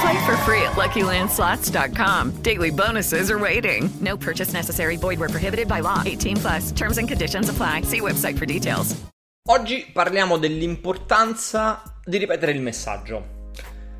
Play for free at LuckyLandSlots.com. Daily bonuses are waiting. No purchase necessary. Void where prohibited by law. 18 plus. Terms and conditions apply. See website for details. Oggi parliamo dell'importanza di ripetere il messaggio.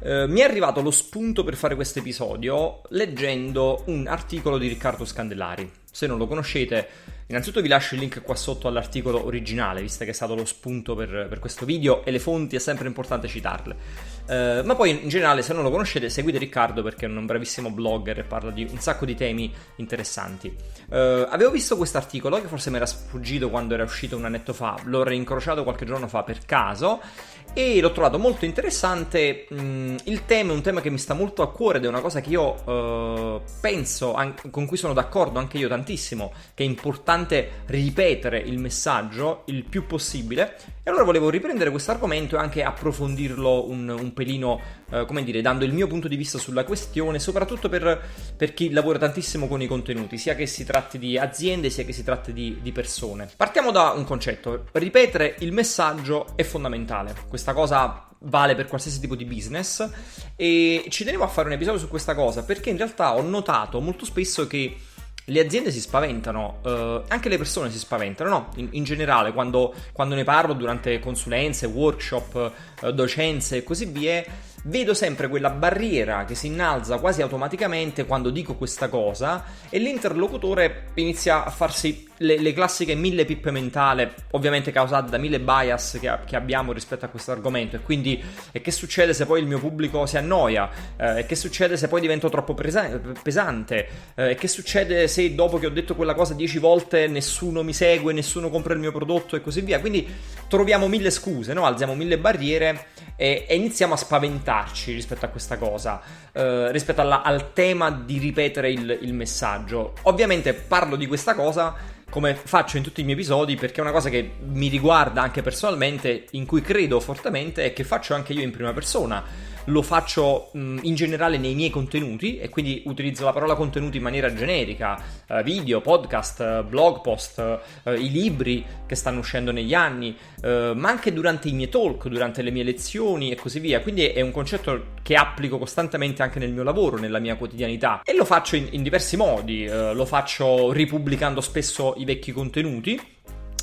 Eh, mi è arrivato lo spunto per fare questo episodio leggendo un articolo di Riccardo Scandellari. Se non lo conoscete, innanzitutto vi lascio il link qua sotto all'articolo originale, visto che è stato lo spunto per, per questo video e le fonti è sempre importante citarle. Uh, ma poi in generale, se non lo conoscete, seguite Riccardo perché è un bravissimo blogger e parla di un sacco di temi interessanti. Uh, avevo visto questo articolo che forse mi era sfuggito quando era uscito un annetto fa, l'ho reincrociato qualche giorno fa per caso e l'ho trovato molto interessante. Mm, il tema è un tema che mi sta molto a cuore ed è una cosa che io uh, penso, con cui sono d'accordo anche io tantissimo, che è importante ripetere il messaggio il più possibile. E allora volevo riprendere questo argomento e anche approfondirlo un, un pelino, uh, come dire, dando il mio punto di vista sulla questione, soprattutto per, per, chi lavora tantissimo con i contenuti, sia che si tratti di aziende sia che si tratti di, di persone. Partiamo da un concetto, ripetere il messaggio è fondamentale. Questa cosa vale per qualsiasi tipo di business e ci tenevo a fare un episodio su questa cosa perché in realtà ho notato molto spesso che le aziende si spaventano, eh, anche le persone si spaventano, no? In, in generale, quando, quando, ne parlo durante consulenze, workshop, eh, docenze e così via, vedo sempre quella barriera che si innalza quasi automaticamente quando dico questa cosa e l'interlocutore inizia a farsi le, le classiche mille pippe mentale, ovviamente causate da mille bias che, che, abbiamo rispetto a questo argomento. E quindi, e che succede se poi il mio pubblico si annoia? Eh, e che succede se poi divento troppo presa- pesante? Eh, e che succede se dopo che ho detto quella cosa dieci volte nessuno mi segue, nessuno compra il mio prodotto e così via? Quindi troviamo mille scuse, no? alziamo mille barriere e, e iniziamo a spaventarci rispetto a questa cosa, eh, rispetto alla, al tema di ripetere il, il messaggio. Ovviamente parlo di questa cosa come faccio in tutti i miei episodi, perché è una cosa che mi riguarda anche personalmente, in cui credo fortemente e che faccio anche io in prima persona lo faccio mh, in generale nei miei contenuti e quindi utilizzo la parola contenuti in maniera generica, uh, video, podcast, uh, blog post, uh, i libri che stanno uscendo negli anni, ma anche durante i miei talk, durante le mie lezioni e così via. Quindi è un concetto che applico costantemente anche nel mio lavoro, nella mia quotidianità e lo faccio in, in diversi modi, lo faccio ripubblicando spesso i vecchi contenuti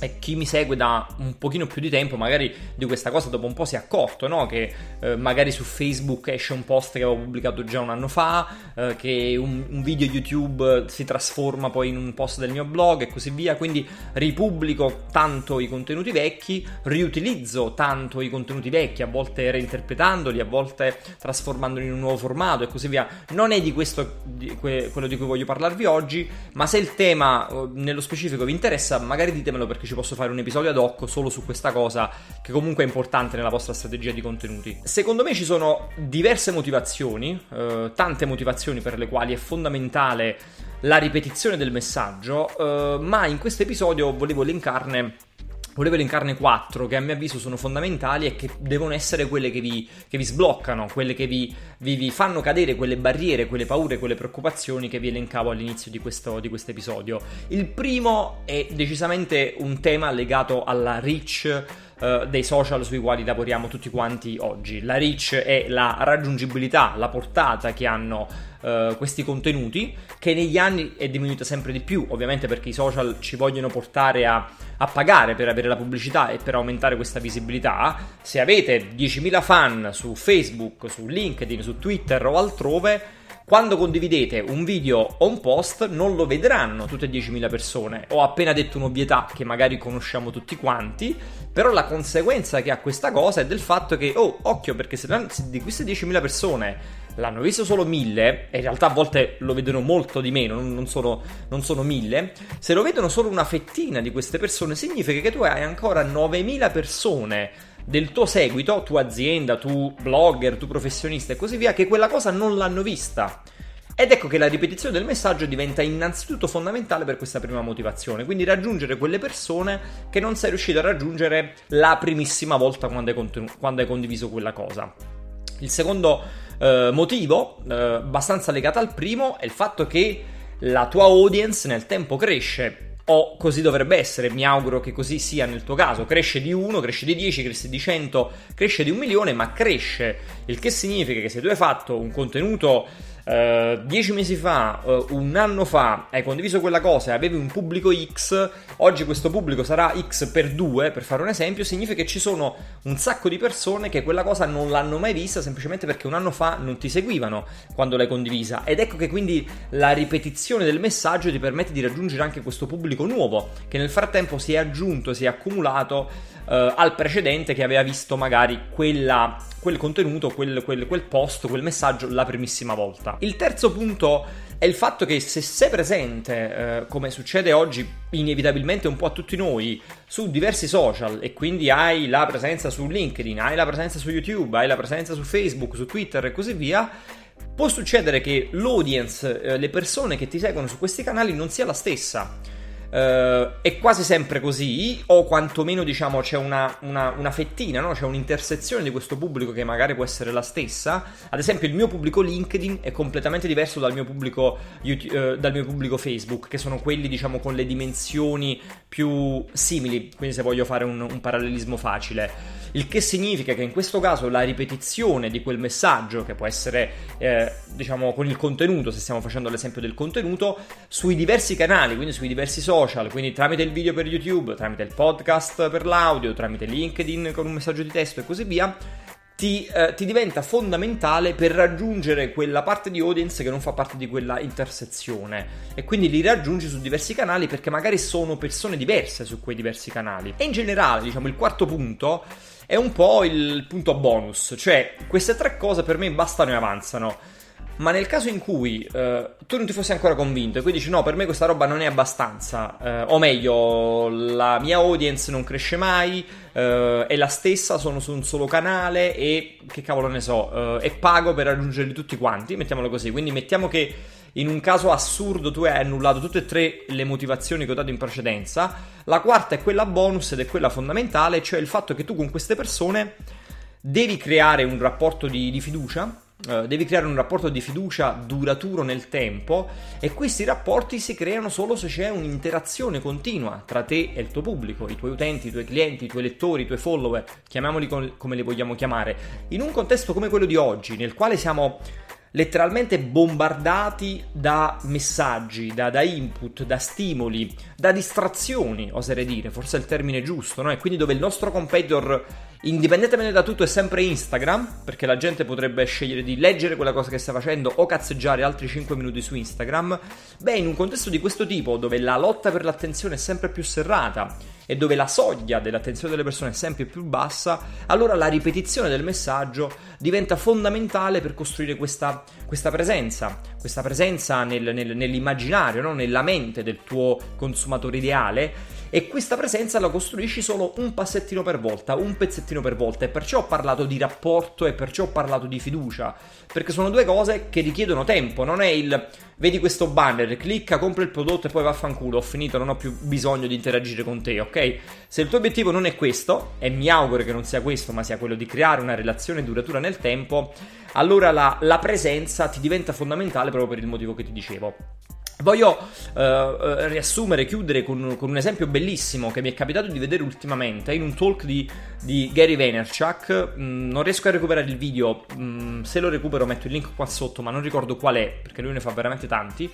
e chi mi segue da un pochino più di tempo magari di questa cosa dopo un po' si è accorto, no? Che eh, magari su Facebook esce un post che avevo pubblicato già un anno fa, eh, che un, un, video YouTube si trasforma poi in un post del mio blog e così via, quindi ripubblico tanto i contenuti vecchi, riutilizzo tanto i contenuti vecchi, a volte reinterpretandoli, a volte trasformandoli in un nuovo formato e così via. Non è di questo di que, quello di cui voglio parlarvi oggi, ma se il tema eh, nello specifico vi interessa, magari ditemelo perché ci posso fare un episodio ad hoc solo su questa cosa che comunque è importante nella vostra strategia di contenuti. Secondo me ci sono diverse motivazioni, eh, tante motivazioni per le quali è fondamentale la ripetizione del messaggio, eh, ma in questo episodio volevo elencarne Volevo elencarne quattro che a mio avviso sono fondamentali e che devono essere quelle che vi, che vi sbloccano, quelle che vi, vi, vi, fanno cadere quelle barriere, quelle paure, quelle preoccupazioni che vi elencavo all'inizio di questo, di questo episodio. Il primo è decisamente un tema legato alla reach uh, dei social sui quali lavoriamo tutti quanti oggi. La reach è la raggiungibilità, la portata che hanno uh, questi contenuti, che negli anni è diminuita sempre di più, ovviamente perché i social ci vogliono portare a, a pagare per avere la pubblicità e per aumentare questa visibilità. Se avete 10.000 fan su Facebook, su LinkedIn, su Twitter o altrove, quando condividete un video o un post non lo vedranno tutte 10.000 persone. Ho appena detto un'ovvietà che magari conosciamo tutti quanti, però la conseguenza che ha questa cosa è del fatto che, oh, occhio, perché se di queste 10.000 persone l'hanno visto solo 1.000, e in realtà a volte lo vedono molto di meno, non sono, non sono 1.000, se lo vedono solo una fettina di queste persone significa che tu hai ancora 9.000 persone del tuo seguito, tua azienda, tu blogger, tu professionista e così via, che quella cosa non l'hanno vista. Ed ecco che la ripetizione del messaggio diventa innanzitutto fondamentale per questa prima motivazione, quindi raggiungere quelle persone che non sei riuscito a raggiungere la primissima volta quando hai, contenu- quando hai condiviso quella cosa. Il secondo eh, motivo, eh, abbastanza legato al primo, è il fatto che la tua audience nel tempo cresce o così dovrebbe essere, mi auguro che così sia nel tuo caso, cresce di 1, cresce di 10, cresce di 100, cresce di un milione, ma cresce, il che significa che se tu hai fatto un contenuto Uh, dieci mesi fa, uh, un anno fa, hai condiviso quella cosa e avevi un pubblico X, oggi questo pubblico sarà X per 2, per fare un esempio, significa che ci sono un sacco di persone che quella cosa non l'hanno mai vista semplicemente perché un anno fa non ti seguivano quando l'hai condivisa. Ed ecco che quindi la ripetizione del messaggio ti permette di raggiungere anche questo pubblico nuovo, che nel frattempo si è aggiunto, si è accumulato uh, al precedente che aveva visto magari quella quel contenuto, quel, quel, quel post, quel messaggio la primissima volta. Il terzo punto è il fatto che se sei presente, eh, come succede oggi inevitabilmente un po' a tutti noi, su diversi social e quindi hai la presenza su LinkedIn, hai la presenza su YouTube, hai la presenza su Facebook, su Twitter e così via, può succedere che l'audience, eh, le persone che ti seguono su questi canali non sia la stessa. Uh, è quasi sempre così, o quantomeno diciamo c'è una, una, una fettina, no? c'è un'intersezione di questo pubblico che magari può essere la stessa. Ad esempio, il mio pubblico LinkedIn è completamente diverso dal mio pubblico, YouTube, uh, dal mio pubblico Facebook, che sono quelli diciamo con le dimensioni più simili. Quindi, se voglio fare un, un parallelismo facile. Il che significa che in questo caso la ripetizione di quel messaggio, che può essere eh, diciamo con il contenuto, se stiamo facendo l'esempio del contenuto, sui diversi canali, quindi sui diversi social, quindi tramite il video per YouTube, tramite il podcast per l'audio, tramite LinkedIn con un messaggio di testo e così via, ti, eh, ti, diventa fondamentale per raggiungere quella parte di audience che non fa parte di quella intersezione e quindi li raggiungi su diversi canali perché magari sono persone diverse su quei diversi canali. E in generale, diciamo, il quarto punto è un po' il punto bonus, cioè queste tre cose per me bastano e avanzano. Ma nel caso in cui eh, tu non ti fossi ancora convinto e quindi dici no, per me questa roba non è abbastanza, eh, o meglio, la mia audience non cresce mai, eh, è la stessa, sono su un solo canale e che cavolo ne so, eh, e pago per raggiungerli tutti quanti, mettiamolo così. Quindi mettiamo che in un caso assurdo tu hai annullato tutte e tre le motivazioni che ho dato in precedenza, la quarta è quella bonus ed è quella fondamentale, cioè il fatto che tu con queste persone devi creare un rapporto di, di fiducia Uh, devi creare un rapporto di fiducia duraturo nel tempo e questi rapporti si creano solo se c'è un'interazione continua tra te e il tuo pubblico, i tuoi utenti, i tuoi clienti, i tuoi lettori, i tuoi follower, chiamiamoli com- come li vogliamo chiamare. In un contesto come quello di oggi, nel quale siamo letteralmente bombardati da messaggi, da, da, input, da stimoli, da distrazioni, oserei dire, forse è il termine giusto, no? E quindi dove il nostro competitor indipendentemente da tutto è sempre Instagram, perché la gente potrebbe scegliere di leggere quella cosa che sta facendo o cazzeggiare altri 5 minuti su Instagram, beh, in un contesto di questo tipo, dove la lotta per l'attenzione è sempre più serrata e dove la soglia dell'attenzione delle persone è sempre più bassa, allora la ripetizione del messaggio diventa fondamentale per costruire questa, questa presenza, questa presenza nel, nel, nell'immaginario, no? nella mente del tuo consumatore ideale e questa presenza la costruisci solo un passettino per volta, un pezzettino per volta e perciò ho parlato di rapporto e perciò ho parlato di fiducia, perché sono due cose che richiedono tempo, non è il vedi questo banner, clicca, compra il prodotto e poi vaffanculo, ho finito, non ho più bisogno di interagire con te, ok? Se il tuo obiettivo non è questo, e mi auguro che non sia questo, ma sia quello di creare una relazione duratura nel tempo, allora la, la presenza ti diventa fondamentale proprio per il motivo che ti dicevo. Voglio uh, riassumere, chiudere con, con, un esempio bellissimo che mi è capitato di vedere ultimamente in un talk di, di Gary Vaynerchuk. Mm, non riesco a recuperare il video, mm, se lo recupero metto il link qua sotto, ma non ricordo qual è, perché lui ne fa veramente tanti.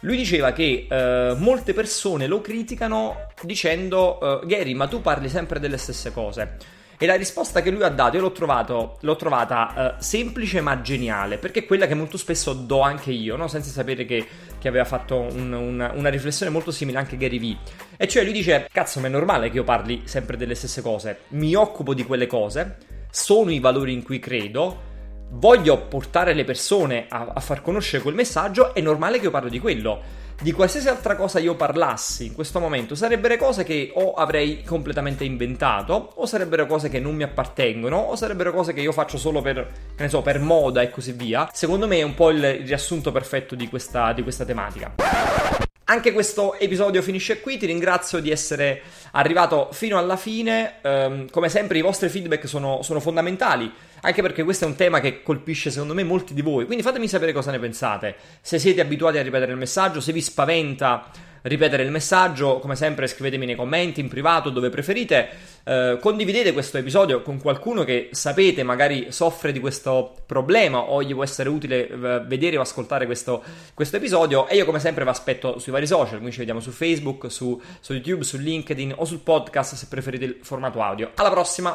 Lui diceva che uh, molte persone lo criticano dicendo uh, Gary, ma tu parli sempre delle stesse cose. E la risposta che lui ha dato, io l'ho, trovato, l'ho trovata uh, semplice ma geniale, perché è quella che molto spesso do anche io, no? senza sapere che, che aveva fatto un, una, una, riflessione molto simile anche Gary Vee. E cioè lui dice, cazzo, ma è normale che io parli sempre delle stesse cose, mi occupo di quelle cose, sono i valori in cui credo, voglio portare le persone a, a far conoscere quel messaggio, è normale che io parlo di quello di qualsiasi altra cosa io parlassi in questo momento, sarebbero cose che o avrei completamente inventato, o sarebbero cose che non mi appartengono, o sarebbero cose che io faccio solo per, che ne so, per moda e così via. Secondo me è un po' il riassunto perfetto di questa, di questa tematica. Anche questo episodio finisce qui, ti ringrazio di essere arrivato fino alla fine, um, come sempre i vostri feedback sono, sono, fondamentali, anche perché questo è un tema che colpisce secondo me molti di voi, quindi fatemi sapere cosa ne pensate, se siete abituati a ripetere il messaggio, se vi spaventa ripetere il messaggio, come sempre scrivetemi nei commenti, in privato, dove preferite, eh, condividete questo episodio con qualcuno che sapete magari soffre di questo problema o gli può essere utile eh, vedere o ascoltare questo, questo, episodio. E io come sempre vi aspetto sui vari social, quindi ci vediamo su Facebook, su, su YouTube, su LinkedIn o sul podcast se preferite il formato audio. Alla prossima!